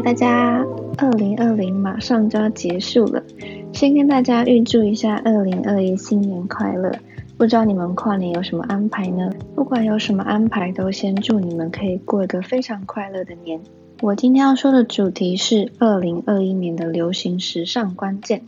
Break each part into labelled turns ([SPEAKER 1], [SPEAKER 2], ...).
[SPEAKER 1] 大家！二零二零马上就要结束了，先跟大家预祝一下二零二一新年快乐。不知道你们跨年有什么安排呢？不管有什么安排，都先祝你们可以过一个非常快乐的年。我今天要说的主题是二零二一年的流行时尚关键。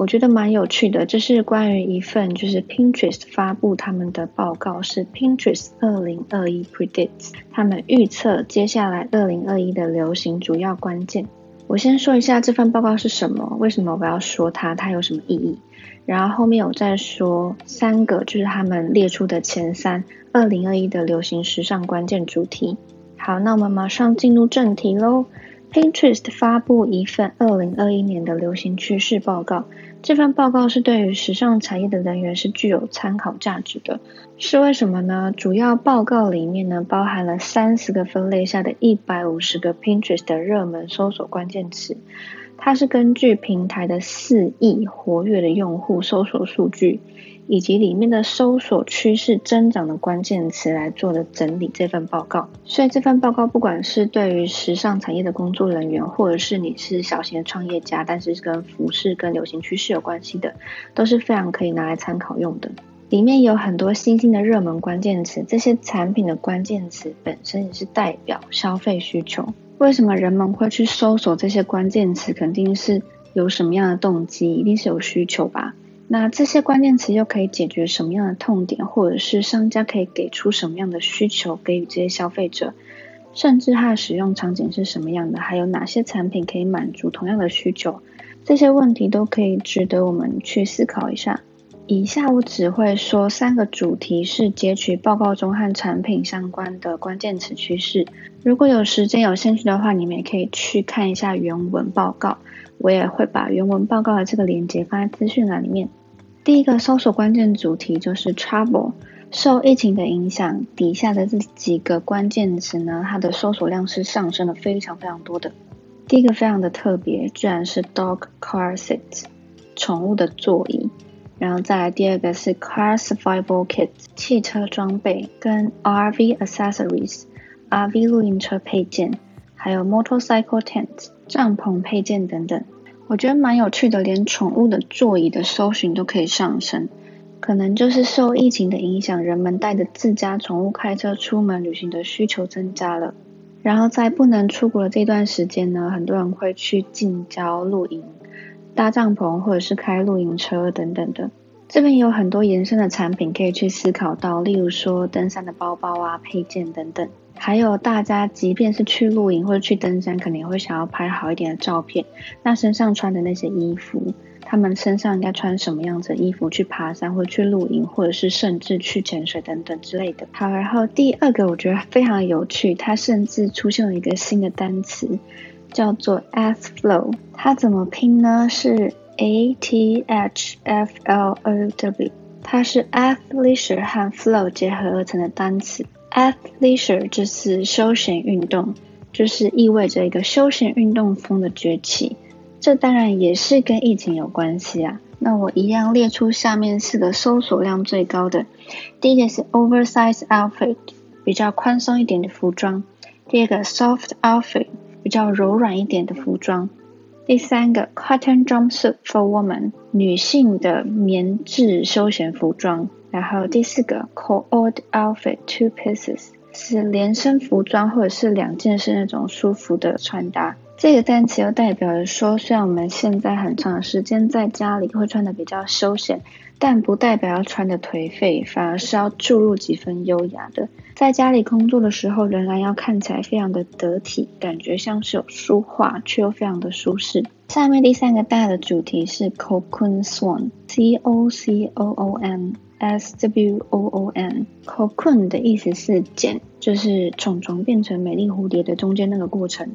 [SPEAKER 1] 我觉得蛮有趣的，这是关于一份就是 Pinterest 发布他们的报告，是 Pinterest 二零二一 Predicts，他们预测接下来二零二一的流行主要关键。我先说一下这份报告是什么，为什么我要说它，它有什么意义，然后后面我再说三个就是他们列出的前三二零二一的流行时尚关键主题。好，那我们马上进入正题喽。Pinterest 发布一份二零二一年的流行趋势报告。这份报告是对于时尚产业的人员是具有参考价值的，是为什么呢？主要报告里面呢，包含了三十个分类下的一百五十个 Pinterest 的热门搜索关键词。它是根据平台的四亿活跃的用户搜索数据，以及里面的搜索趋势增长的关键词来做的整理。这份报告，所以这份报告不管是对于时尚产业的工作人员，或者是你是小型的创业家，但是跟服饰跟流行趋势有关系的，都是非常可以拿来参考用的。里面有很多新兴的热门关键词，这些产品的关键词本身也是代表消费需求。为什么人们会去搜索这些关键词？肯定是有什么样的动机，一定是有需求吧？那这些关键词又可以解决什么样的痛点，或者是商家可以给出什么样的需求给予这些消费者？甚至它的使用场景是什么样的？还有哪些产品可以满足同样的需求？这些问题都可以值得我们去思考一下。以下我只会说三个主题，是截取报告中和产品相关的关键词趋势。如果有时间有兴趣的话，你们也可以去看一下原文报告。我也会把原文报告的这个链接放在资讯栏里面。第一个搜索关键主题就是 trouble，。受疫情的影响，底下的这几个关键词呢，它的搜索量是上升了非常非常多的。第一个非常的特别，居然是 Dog Car Seat，宠物的座椅。然后再来第二个是 car survival kit 汽车装备跟 RV accessories RV 露营车配件，还有 motorcycle tent 帐篷配件等等。我觉得蛮有趣的，连宠物的座椅的搜寻都可以上升，可能就是受疫情的影响，人们带着自家宠物开车出门旅行的需求增加了。然后在不能出国的这段时间呢，很多人会去近郊露营。搭帐篷或者是开露营车等等的，这边有很多延伸的产品可以去思考到，例如说登山的包包啊、配件等等，还有大家即便是去露营或者去登山，肯定会想要拍好一点的照片，那身上穿的那些衣服，他们身上应该穿什么样子的衣服去爬山或者去露营，或者是甚至去潜水等等之类的。好，然后第二个我觉得非常有趣，它甚至出现了一个新的单词。叫做 Ath Flow，它怎么拼呢？是 A T H F L O W，它是 Athleisure 和 Flow 结合而成的单词。Athleisure 就是休闲运动，就是意味着一个休闲运动风的崛起。这当然也是跟疫情有关系啊。那我一样列出下面四个搜索量最高的。第一个是 Oversize Outfit，比较宽松一点的服装。第二个 Soft Outfit。比较柔软一点的服装。第三个，cotton jumpsuit for woman，女性的棉质休闲服装。然后第四个，co-ord outfit two pieces，是连身服装或者是两件式那种舒服的穿搭。这个单词又代表着说，虽然我们现在很长时间在家里会穿的比较休闲。但不代表要穿的颓废，反而是要注入几分优雅的。在家里工作的时候，仍然要看起来非常的得体，感觉像是有书画，却又非常的舒适。下面第三个大的主题是 Cocoon Swan，C O C O O N S W O O N。Cocoon 的意思是茧，就是虫虫变成美丽蝴蝶的中间那个过程。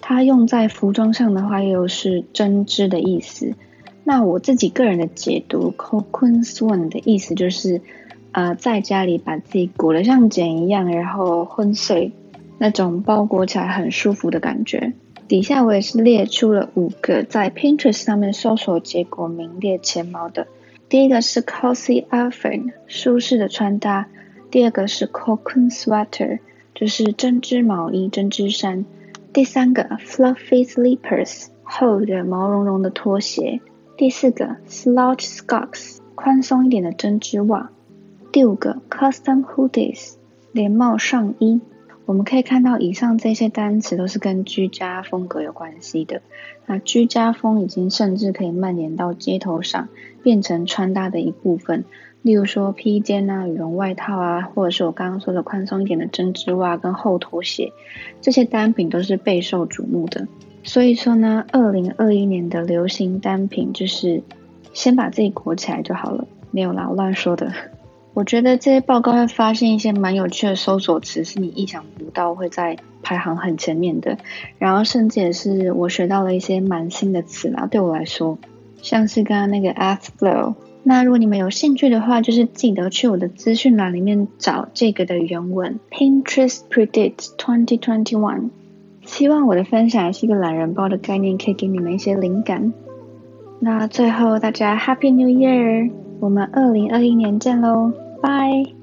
[SPEAKER 1] 它用在服装上的话，又是针织的意思。那我自己个人的解读，cocoon swan 的意思就是，呃，在家里把自己裹得像茧一样，然后昏睡，那种包裹起来很舒服的感觉。底下我也是列出了五个在 Pinterest 上面搜索结果名列前茅的。第一个是 cozy outfit，舒适的穿搭；第二个是 c o c o n sweater，就是针织毛衣、针织衫；第三个，fluffy slippers，厚的毛茸茸的拖鞋。第四个，slouch socks，宽松一点的针织袜。第五个，custom hoodies，连帽上衣。我们可以看到，以上这些单词都是跟居家风格有关系的。那居家风已经甚至可以蔓延到街头上，变成穿搭的一部分。例如说披肩啊、羽绒外套啊，或者是我刚刚说的宽松一点的针织袜跟厚拖鞋，这些单品都是备受瞩目的。所以说呢，二零二一年的流行单品就是先把自己裹起来就好了。没有啦，我乱说的。我觉得这些报告会发现一些蛮有趣的搜索词，是你意想不到会在排行很前面的。然后甚至也是我学到了一些蛮新的词啦，对我来说，像是刚刚那个 a s flow。那如果你们有兴趣的话，就是记得去我的资讯栏里面找这个的原文。Pinterest predicts 2021。希望我的分享是一个懒人包的概念，可以给你们一些灵感。那最后大家 Happy New Year！我们二零二一年见喽，拜。